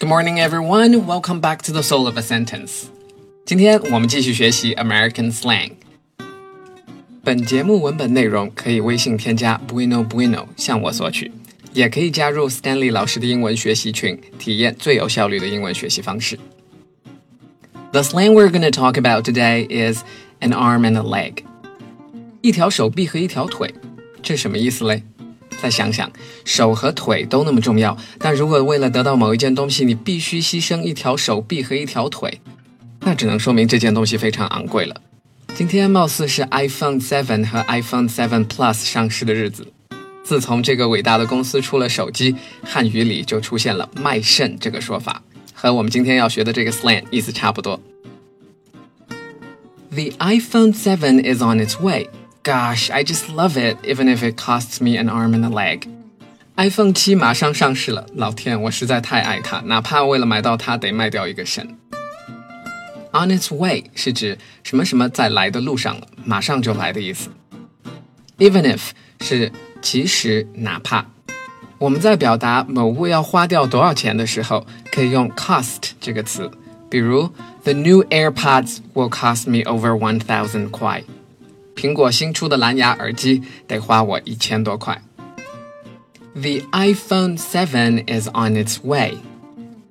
Good morning, everyone. Welcome back to the Soul of a Sentence. 今天我们继续学习 American slang。本节目文本内容可以微信添加 Bueno Bueno 向我索取，也可以加入 Stanley 老师的英文学习群，体验最有效率的英文学习方式。The slang we're going to talk about today is an arm and a leg. 一条手臂和一条腿，这什么意思嘞？ 再想想，手和腿都那么重要，但如果为了得到某一件东西，你必须牺牲一条手臂和一条腿，那只能说明这件东西非常昂贵了。今天貌似是 iPhone 7和 iPhone 7 Plus 上市的日子。自从这个伟大的公司出了手机，汉语里就出现了“卖肾”这个说法，和我们今天要学的这个 slang 意思差不多。The iPhone 7 is on its way. Gosh, I just love it, even if it costs me an arm and a leg. iPhone 七马上上市了，老天，我实在太爱它，哪怕为了买到它得卖掉一个肾。On its way 是指什么什么在来的路上了，马上就来的意思。Even if 是其实哪怕。我们在表达某物要花掉多少钱的时候，可以用 cost 这个词，比如 The new AirPods will cost me over one thousand 块。 苹果新出的蓝牙耳机得花我一千多块。The iPhone 7 is on its way.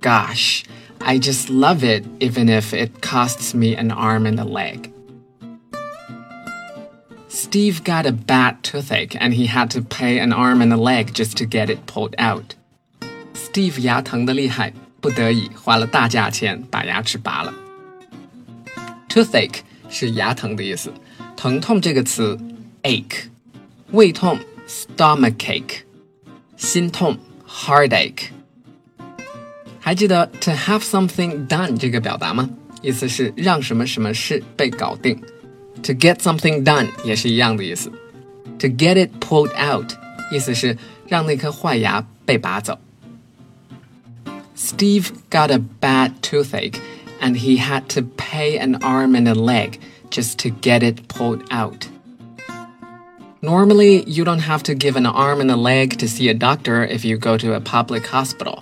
Gosh, I just love it even if it costs me an arm and a leg. Steve got a bad toothache and he had to pay an arm and a leg just to get it pulled out. Steve 牙疼的厉害，不得已花了大价钱把牙齿拔了。Toothache 是牙疼的意思。 疼痛这个词，ache，胃痛，stomachache，心痛，heartache。还记得 to have something done 这个表达吗？意思是让什么什么事被搞定。To get something done 也是一样的意思。To get it pulled out 意思是让那颗坏牙被拔走。Steve got a bad toothache and he had to pay an arm and a leg just to get it pulled out. Normally, you don't have to give an arm and a leg to see a doctor if you go to a public hospital.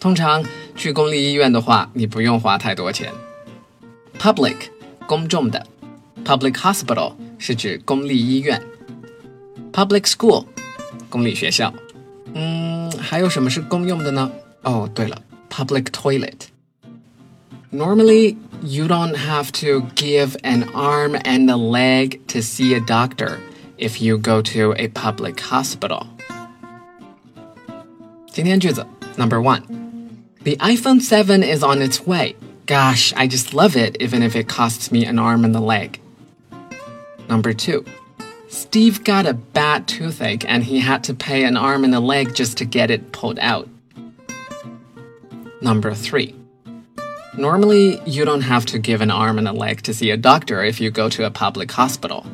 通常去公立医院的话，你不用花太多钱。Public 公众的，public hospital 是指公立医院。Public school 公立学校。嗯，还有什么是公用的呢？哦，对了，public toilet。Normally, you don't have to give an arm and a leg to see a doctor if you go to a public hospital. 今天句子 number one. The iPhone 7 is on its way. Gosh, I just love it even if it costs me an arm and a leg. Number two. Steve got a bad toothache and he had to pay an arm and a leg just to get it pulled out. Number three. Normally, you don't have to give an arm and a leg to see a doctor if you go to a public hospital.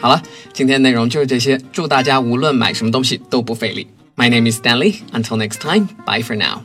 好了，今天内容就是这些。祝大家无论买什么东西都不费力。My name is Stanley. Until next time, bye for now.